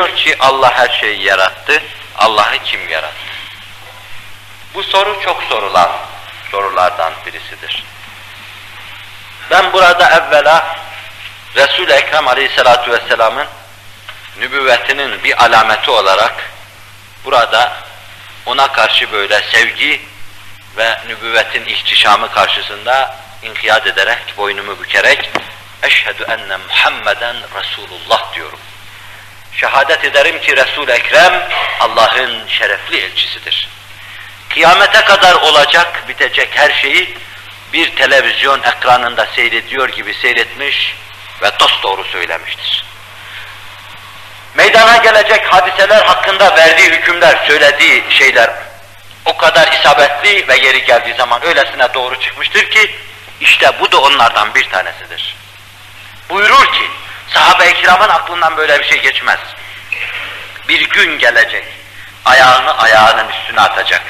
Diyor ki Allah her şeyi yarattı. Allah'ı kim yarattı? Bu soru çok sorulan sorulardan birisidir. Ben burada evvela Resul-i Ekrem Aleyhisselatü Vesselam'ın nübüvvetinin bir alameti olarak burada ona karşı böyle sevgi ve nübüvvetin ihtişamı karşısında inkiyat ederek, boynumu bükerek eşhedü enne Muhammeden Resulullah diyorum. Şehadet ederim ki Resul-i Ekrem Allah'ın şerefli elçisidir. Kıyamete kadar olacak, bitecek her şeyi bir televizyon ekranında seyrediyor gibi seyretmiş ve doğru söylemiştir. Meydana gelecek hadiseler hakkında verdiği hükümler, söylediği şeyler o kadar isabetli ve yeri geldiği zaman öylesine doğru çıkmıştır ki işte bu da onlardan bir tanesidir. Buyurur ki sahabe-i kiramın aklından böyle bir şey geçmez. Bir gün gelecek, ayağını ayağının üstüne atacak,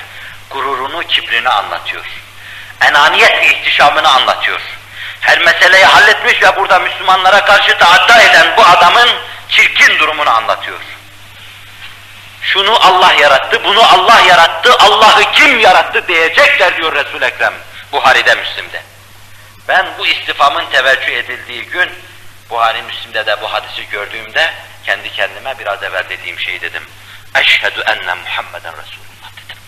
gururunu, kibrini anlatıyor. Enaniyet ihtişamını anlatıyor. Her meseleyi halletmiş ve burada Müslümanlara karşı taadda eden bu adamın çirkin durumunu anlatıyor. Şunu Allah yarattı, bunu Allah yarattı, Allah'ı kim yarattı diyecekler diyor Resul-i Ekrem Buhari'de, Müslim'de. Ben bu istifamın teveccüh edildiği gün Buhari Müslim'de de bu hadisi gördüğümde kendi kendime biraz evvel dediğim şeyi dedim. Eşhedü enne Muhammeden Resulullah dedim.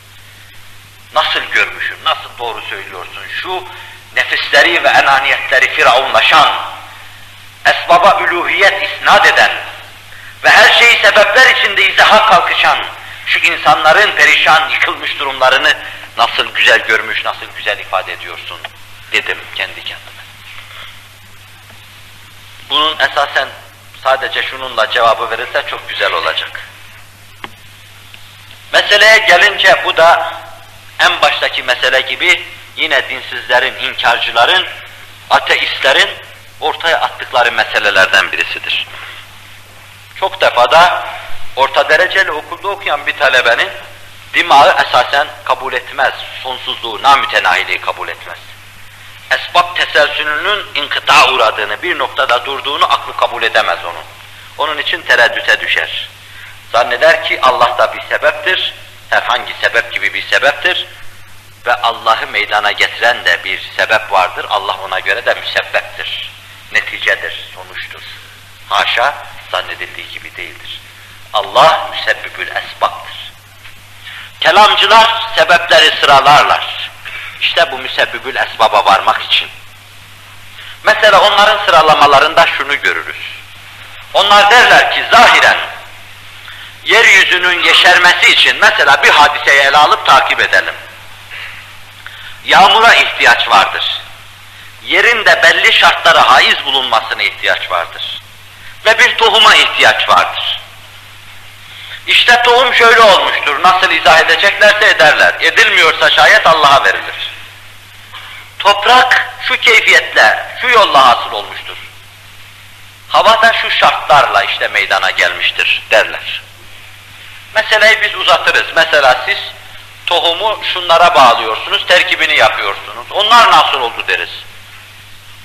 Nasıl görmüşüm, nasıl doğru söylüyorsun? Şu nefisleri ve enaniyetleri firavunlaşan, esbaba üluhiyet isnat eden ve her şeyi sebepler içinde izaha kalkışan şu insanların perişan, yıkılmış durumlarını nasıl güzel görmüş, nasıl güzel ifade ediyorsun dedim kendi kendime. Bunun esasen sadece şununla cevabı verirse çok güzel olacak. Meseleye gelince bu da en baştaki mesele gibi yine dinsizlerin, inkarcıların, ateistlerin ortaya attıkları meselelerden birisidir. Çok defada orta dereceli okulda okuyan bir talebenin dimağı esasen kabul etmez, sonsuzluğu, namütenahiliği kabul etmez. Esbab teselsününün inkıta uğradığını, bir noktada durduğunu aklı kabul edemez onun. Onun için tereddüte düşer. Zanneder ki Allah da bir sebeptir, herhangi sebep gibi bir sebeptir ve Allah'ı meydana getiren de bir sebep vardır. Allah ona göre de müsebbeptir. Neticedir, sonuçtur. Haşa zannedildiği gibi değildir. Allah müsebbibül esbaktır. Kelamcılar sebepleri sıralarlar. İşte bu müsebbibül esbaba varmak için. Mesela onların sıralamalarında şunu görürüz. Onlar derler ki zahiren yeryüzünün yeşermesi için mesela bir hadiseyi ele alıp takip edelim. Yağmura ihtiyaç vardır. Yerin de belli şartlara haiz bulunmasına ihtiyaç vardır. Ve bir tohuma ihtiyaç vardır. İşte tohum şöyle olmuştur, nasıl izah edeceklerse ederler. Edilmiyorsa şayet Allah'a verilir. Toprak şu keyfiyetle, şu yolla hasıl olmuştur. Hava da şu şartlarla işte meydana gelmiştir derler. Meseleyi biz uzatırız. Mesela siz tohumu şunlara bağlıyorsunuz, terkibini yapıyorsunuz. Onlar nasıl oldu deriz.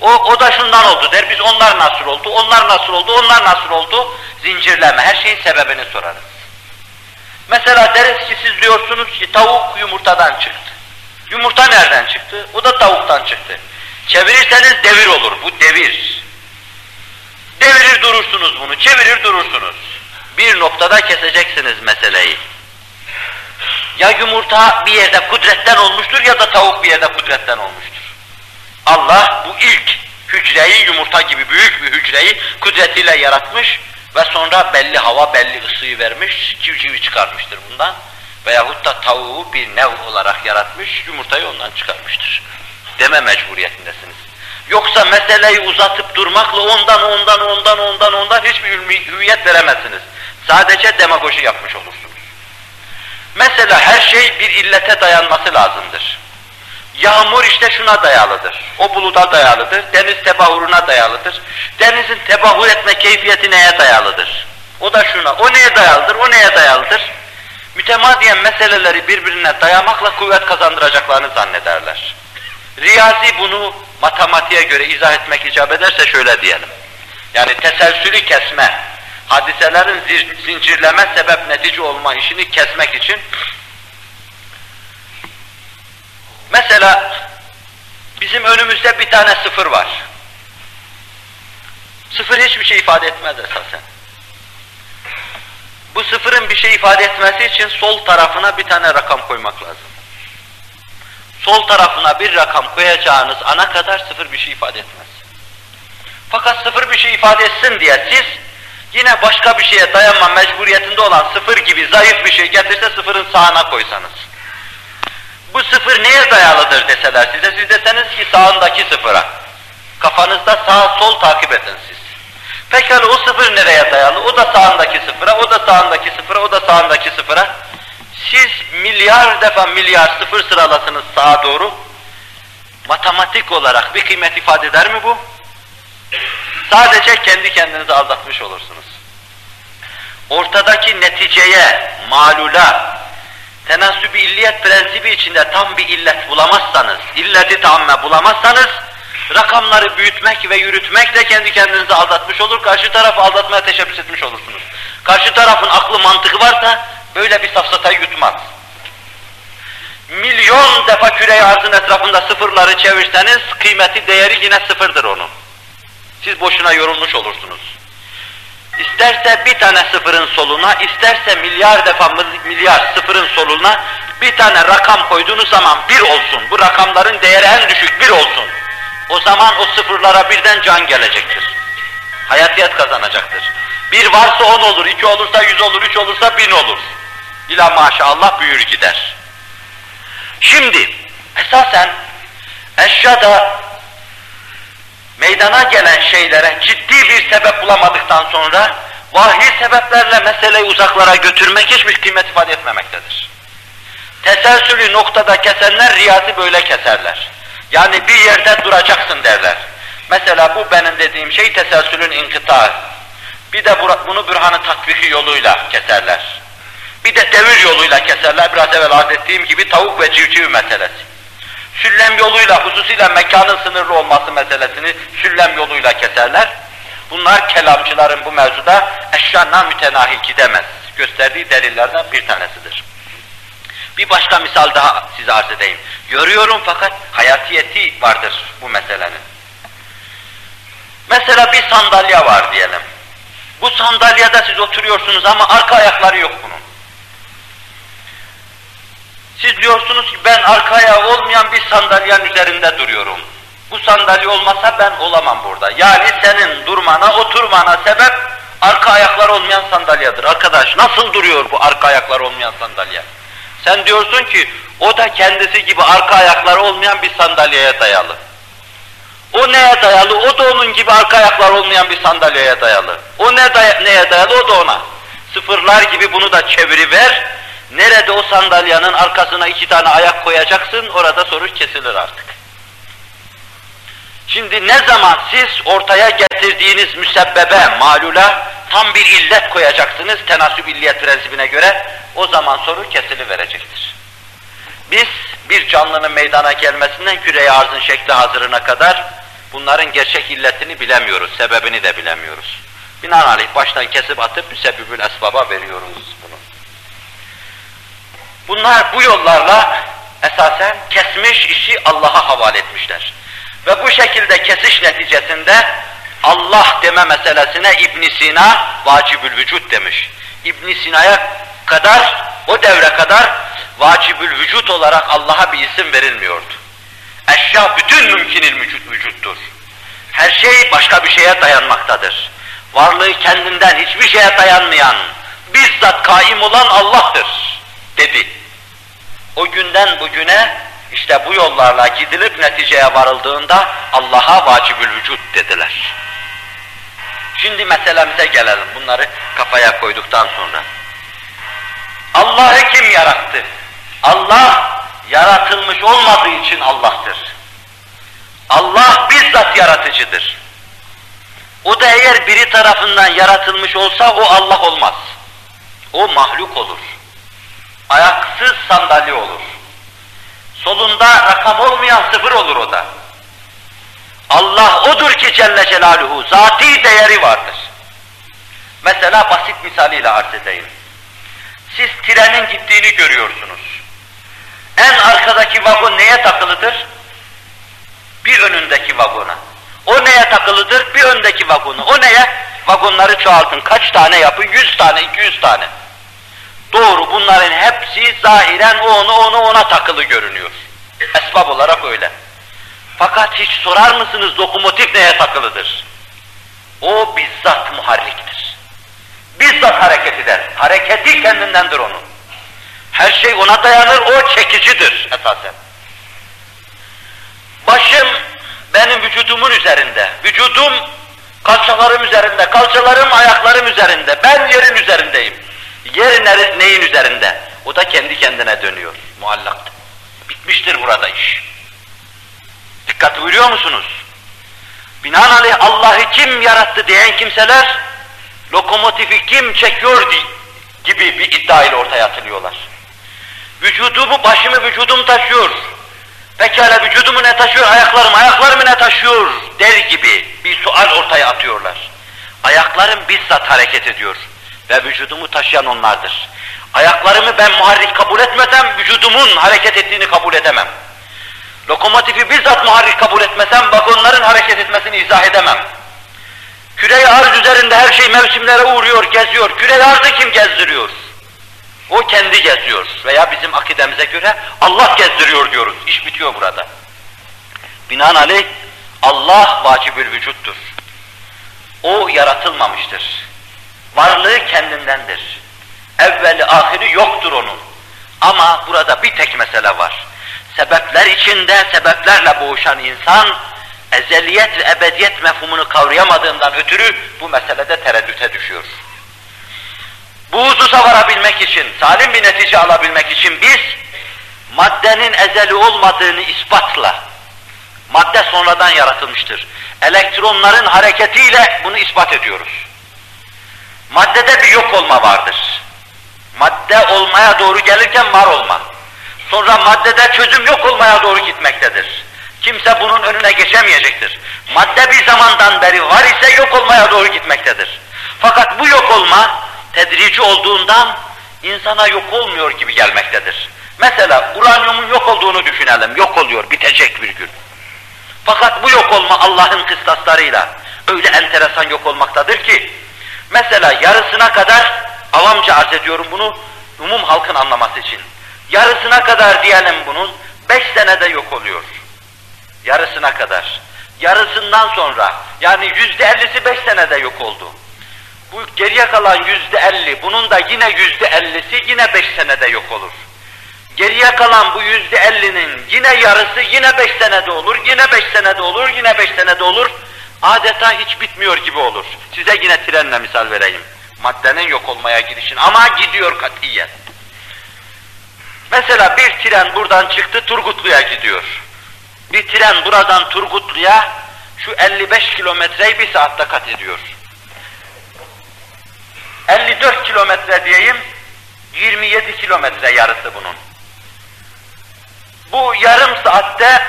O, o da şundan oldu der, biz onlar nasıl oldu, onlar nasıl oldu, onlar nasıl oldu, zincirleme, her şeyin sebebini sorarız. Mesela deriz ki siz diyorsunuz ki tavuk yumurtadan çıktı. Yumurta nereden çıktı? O da tavuktan çıktı. Çevirirseniz devir olur, bu devir. Devirir durursunuz bunu, çevirir durursunuz. Bir noktada keseceksiniz meseleyi. Ya yumurta bir yerde kudretten olmuştur ya da tavuk bir yerde kudretten olmuştur. Allah bu ilk hücreyi, yumurta gibi büyük bir hücreyi kudretiyle yaratmış ve sonra belli hava, belli ısıyı vermiş, civcivi çıkarmıştır bundan. Veyahut da tavuğu bir nev olarak yaratmış, yumurtayı ondan çıkarmıştır. Deme mecburiyetindesiniz. Yoksa meseleyi uzatıp durmakla ondan, ondan, ondan, ondan, ondan hiçbir hüviyet veremezsiniz. Sadece demagoji yapmış olursunuz. Mesela her şey bir illete dayanması lazımdır. Yağmur işte şuna dayalıdır, o buluda dayalıdır, deniz tebahuruna dayalıdır. Denizin tebahur etme keyfiyeti neye dayalıdır? O da şuna, o neye dayalıdır, o neye dayalıdır? Mütemadiyen meseleleri birbirine dayamakla kuvvet kazandıracaklarını zannederler. Riyazi bunu matematiğe göre izah etmek icap ederse şöyle diyelim. Yani teselsülü kesme, hadiselerin zincirleme sebep netice olma işini kesmek için mesela bizim önümüzde bir tane sıfır var. Sıfır hiçbir şey ifade etmez esasen. Bu sıfırın bir şey ifade etmesi için sol tarafına bir tane rakam koymak lazım. Sol tarafına bir rakam koyacağınız ana kadar sıfır bir şey ifade etmez. Fakat sıfır bir şey ifade etsin diye siz yine başka bir şeye dayanma mecburiyetinde olan sıfır gibi zayıf bir şey getirse sıfırın sağına koysanız. Bu sıfır neye dayalıdır deseler size, siz deseniz ki sağındaki sıfıra. Kafanızda sağ sol takip edin siz. Pekala o sıfır nereye dayalı? O da sağındaki sıfıra, o da sağındaki sıfıra, o da sağındaki sıfıra. Siz milyar defa milyar sıfır sıralasınız sağa doğru. Matematik olarak bir kıymet ifade eder mi bu? Sadece kendi kendinizi aldatmış olursunuz. Ortadaki neticeye, malula, tenasüb-i illiyet prensibi içinde tam bir illet bulamazsanız, illeti tamme bulamazsanız, rakamları büyütmek ve yürütmek de kendi kendinizi aldatmış olur, karşı tarafı aldatmaya teşebbüs etmiş olursunuz. Karşı tarafın aklı mantığı varsa, böyle bir safsatayı yutmaz. Milyon defa küre arzın etrafında sıfırları çevirseniz, kıymeti, değeri yine sıfırdır onun. Siz boşuna yorulmuş olursunuz. İsterse bir tane sıfırın soluna, isterse milyar defa milyar sıfırın soluna bir tane rakam koyduğunuz zaman bir olsun. Bu rakamların değeri en düşük bir olsun. O zaman o sıfırlara birden can gelecektir. Hayatiyet kazanacaktır. Bir varsa on olur, iki olursa yüz olur, üç olursa bin olur. İla maşallah büyür gider. Şimdi esasen eşyada meydana gelen şeylere ciddi bir sebep bulamadıktan sonra vahiy sebeplerle meseleyi uzaklara götürmek hiçbir kıymet ifade etmemektedir. Teselsülü noktada kesenler riyazı böyle keserler. Yani bir yerde duracaksın derler. Mesela bu benim dediğim şey teselsülün inkıtağı. Bir de bunu bürhanı tatbiki yoluyla keserler. Bir de devir yoluyla keserler. Biraz evvel arz ettiğim gibi tavuk ve civciv meselesi süllem yoluyla, hususuyla mekanın sınırlı olması meselesini süllem yoluyla keserler. Bunlar kelamcıların bu mevzuda eşyanla mütenahi gidemez. Gösterdiği delillerden bir tanesidir. Bir başka misal daha size arz edeyim. Görüyorum fakat hayatiyeti vardır bu meselenin. Mesela bir sandalye var diyelim. Bu sandalyede siz oturuyorsunuz ama arka ayakları yok bunun. Siz diyorsunuz ki ben arkaya olmayan bir sandalyenin üzerinde duruyorum. Bu sandalye olmasa ben olamam burada. Yani senin durmana, oturmana sebep arka ayaklar olmayan sandalyedir. Arkadaş nasıl duruyor bu arka ayaklar olmayan sandalye? Sen diyorsun ki o da kendisi gibi arka ayakları olmayan bir sandalyeye dayalı. O neye dayalı? O da onun gibi arka ayaklar olmayan bir sandalyeye dayalı. O ne day neye dayalı? O da ona. Sıfırlar gibi bunu da çeviriver, Nerede o sandalyanın arkasına iki tane ayak koyacaksın, orada soru kesilir artık. Şimdi ne zaman siz ortaya getirdiğiniz müsebbebe, malula tam bir illet koyacaksınız tenasüb illiyet prensibine göre, o zaman soru kesili verecektir. Biz bir canlının meydana gelmesinden küreye arzın şekli hazırına kadar bunların gerçek illetini bilemiyoruz, sebebini de bilemiyoruz. Binaenaleyh baştan kesip atıp müsebbibül esbaba veriyoruz. Bunlar bu yollarla esasen kesmiş işi Allah'a havale etmişler. Ve bu şekilde kesiş neticesinde Allah deme meselesine İbn Sina vacibül vücut demiş. İbn Sina'ya kadar, o devre kadar vacibül vücut olarak Allah'a bir isim verilmiyordu. Eşya bütün mümkünil vücut vücuttur. Her şey başka bir şeye dayanmaktadır. Varlığı kendinden hiçbir şeye dayanmayan, bizzat kaim olan Allah'tır dedi. O günden bugüne işte bu yollarla gidilip neticeye varıldığında Allah'a vacibül vücut dediler. Şimdi meselemize gelelim bunları kafaya koyduktan sonra. Allah'ı kim yarattı? Allah yaratılmış olmadığı için Allah'tır. Allah bizzat yaratıcıdır. O da eğer biri tarafından yaratılmış olsa o Allah olmaz. O mahluk olur ayaksız sandalye olur. Solunda rakam olmayan sıfır olur o da. Allah odur ki Celle Celaluhu, zati değeri vardır. Mesela basit misaliyle arz edeyim. Siz trenin gittiğini görüyorsunuz. En arkadaki vagon neye takılıdır? Bir önündeki vagona. O neye takılıdır? Bir öndeki vagonu. O neye? Vagonları çoğaltın. Kaç tane yapın? Yüz tane, iki yüz tane. Doğru bunların hepsi zahiren onu onu ona takılı görünüyor. Esbab olarak öyle. Fakat hiç sorar mısınız lokomotif neye takılıdır? O bizzat muharriktir. Bizzat hareket eder. Hareketi kendindendir onun. Her şey ona dayanır, o çekicidir esasen. Başım benim vücudumun üzerinde, vücudum kalçalarım üzerinde, kalçalarım ayaklarım üzerinde, ben yerin üzerindeyim. Yer neyin üzerinde? O da kendi kendine dönüyor, muallak. Bitmiştir burada iş. Dikkat buyuruyor musunuz? Binaenaleyh Allah'ı kim yarattı diyen kimseler, lokomotifi kim çekiyor gibi bir iddia ile ortaya atılıyorlar. Vücudumu, başımı vücudum taşıyor. Pekala vücudumu ne taşıyor, ayaklarım, ayaklarımı ne taşıyor der gibi bir sual ortaya atıyorlar. Ayaklarım bizzat hareket ediyor ve vücudumu taşıyan onlardır. Ayaklarımı ben muharrik kabul etmesem vücudumun hareket ettiğini kabul edemem. Lokomotifi bizzat muharrik kabul etmesem vagonların hareket etmesini izah edemem. Küre-i arz üzerinde her şey mevsimlere uğruyor, geziyor. Küre-i arzı kim gezdiriyor? O kendi geziyor veya bizim akidemize göre Allah gezdiriyor diyoruz. İş bitiyor burada. Binaenaleyh Allah vacibül vücuttur. O yaratılmamıştır. Varlığı kendindendir. Evveli ahiri yoktur onun. Ama burada bir tek mesele var. Sebepler içinde sebeplerle boğuşan insan ezeliyet ve ebediyet mefhumunu kavrayamadığından ötürü bu meselede tereddüte düşüyor. Bu hususa varabilmek için, salim bir netice alabilmek için biz maddenin ezeli olmadığını ispatla, madde sonradan yaratılmıştır. Elektronların hareketiyle bunu ispat ediyoruz. Maddede bir yok olma vardır. Madde olmaya doğru gelirken var olma. Sonra maddede çözüm yok olmaya doğru gitmektedir. Kimse bunun önüne geçemeyecektir. Madde bir zamandan beri var ise yok olmaya doğru gitmektedir. Fakat bu yok olma tedrici olduğundan insana yok olmuyor gibi gelmektedir. Mesela uranyumun yok olduğunu düşünelim, yok oluyor, bitecek bir gün. Fakat bu yok olma Allah'ın kıstaslarıyla öyle enteresan yok olmaktadır ki, mesela yarısına kadar, avamca arz ediyorum bunu, umum halkın anlaması için. Yarısına kadar diyelim bunun, beş senede yok oluyor. Yarısına kadar. Yarısından sonra, yani yüzde ellisi beş senede yok oldu. Bu geriye kalan yüzde elli, bunun da yine yüzde ellisi yine beş senede yok olur. Geriye kalan bu yüzde ellinin yine yarısı yine beş senede olur, yine beş senede olur, yine beş senede olur. Adeta hiç bitmiyor gibi olur. Size yine trenle misal vereyim. Maddenin yok olmaya gidişin ama gidiyor katiyen. Mesela bir tren buradan çıktı Turgutlu'ya gidiyor. Bir tren buradan Turgutlu'ya şu 55 kilometreyi bir saatte kat ediyor. 54 kilometre diyeyim, 27 kilometre yarısı bunun. Bu yarım saatte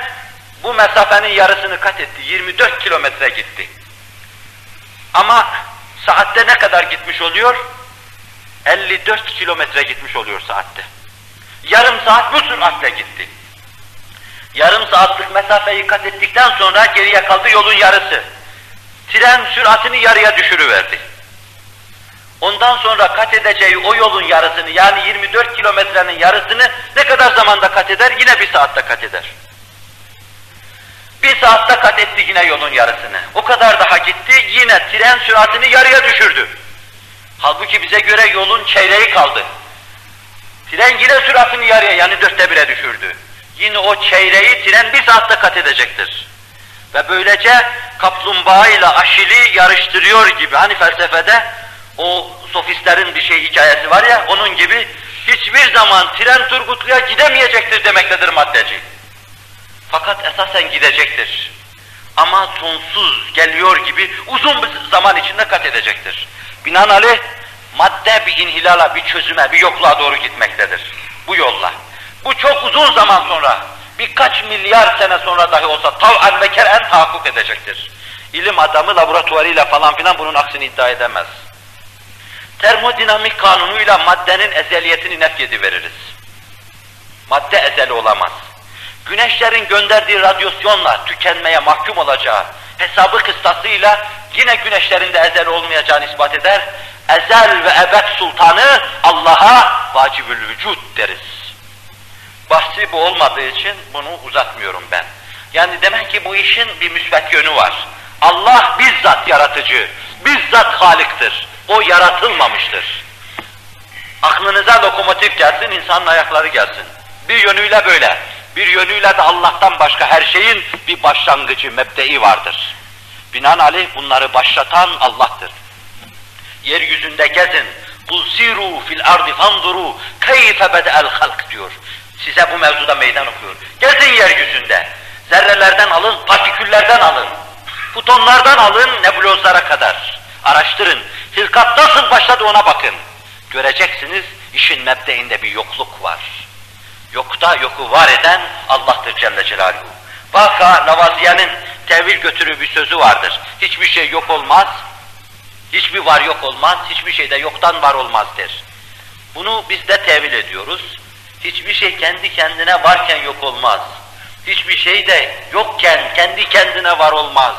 bu mesafenin yarısını kat etti, 24 kilometre gitti. Ama saatte ne kadar gitmiş oluyor? 54 kilometre gitmiş oluyor saatte. Yarım saat bu süratle gitti. Yarım saatlik mesafeyi kat ettikten sonra geriye kaldı yolun yarısı. Tren süratini yarıya düşürüverdi. Ondan sonra kat edeceği o yolun yarısını yani 24 kilometrenin yarısını ne kadar zamanda kat eder? Yine bir saatte kat eder. Bir saatte kat etti yine yolun yarısını. O kadar daha gitti yine tren süratini yarıya düşürdü. Halbuki bize göre yolun çeyreği kaldı. Tren yine süratini yarıya yani dörtte bire düşürdü. Yine o çeyreği tren bir saatte kat edecektir. Ve böylece kaplumbağa ile aşili yarıştırıyor gibi hani felsefede o sofistlerin bir şey hikayesi var ya, onun gibi hiçbir zaman tren Turgutlu'ya gidemeyecektir demektedir maddeci. Fakat esasen gidecektir. Ama sonsuz geliyor gibi uzun bir zaman içinde kat edecektir. Binaenaleyh madde bir inhilala, bir çözüme, bir yokluğa doğru gitmektedir. Bu yolla. Bu çok uzun zaman sonra, birkaç milyar sene sonra dahi olsa tav'an ve ker'en tahakkuk edecektir. İlim adamı laboratuvarıyla falan filan bunun aksini iddia edemez. Termodinamik kanunuyla maddenin ezeliyetini nef veririz. Madde ezeli olamaz. Güneşlerin gönderdiği radyasyonla tükenmeye mahkum olacağı hesabı kıstasıyla yine güneşlerin de ezel olmayacağını ispat eder. Ezel ve ebed sultanı Allah'a vacibül vücut deriz. Bahsi bu olmadığı için bunu uzatmıyorum ben. Yani demek ki bu işin bir müsbet yönü var. Allah bizzat yaratıcı, bizzat haliktir. O yaratılmamıştır. Aklınıza lokomotif gelsin, insanın ayakları gelsin. Bir yönüyle böyle, bir yönüyle de Allah'tan başka her şeyin bir başlangıcı, mebdei vardır. Binaenaleyh bunları başlatan Allah'tır. Yeryüzünde gezin, kul siru fil ardi fanzuru keyfe bede'el halk diyor. Size bu mevzuda meydan okuyor. Gezin yeryüzünde. Zerrelerden alın, partiküllerden alın. Fotonlardan alın, nebulozlara kadar. Araştırın. Hilkat nasıl başladı ona bakın. Göreceksiniz işin mebdeinde bir yokluk var. Yokta yoku var eden Allah'tır Celle Celaluhu. Vaka Lavaziye'nin tevil götürü bir sözü vardır. Hiçbir şey yok olmaz, hiçbir var yok olmaz, hiçbir şey de yoktan var olmaz der. Bunu biz de tevil ediyoruz. Hiçbir şey kendi kendine varken yok olmaz. Hiçbir şey de yokken kendi kendine var olmaz.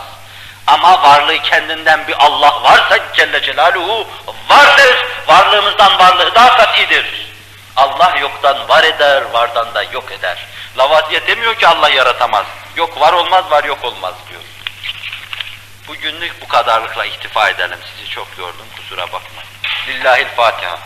Ama varlığı kendinden bir Allah varsa Celle Celaluhu vardır. Varlığımızdan varlığı daha katidir. Allah yoktan var eder, vardan da yok eder. Lavatiye demiyor ki Allah yaratamaz. Yok var olmaz, var yok olmaz diyor. Bugünlük bu kadarlıkla iktifa edelim. Sizi çok yordum, kusura bakmayın. Lillahil Fatiha.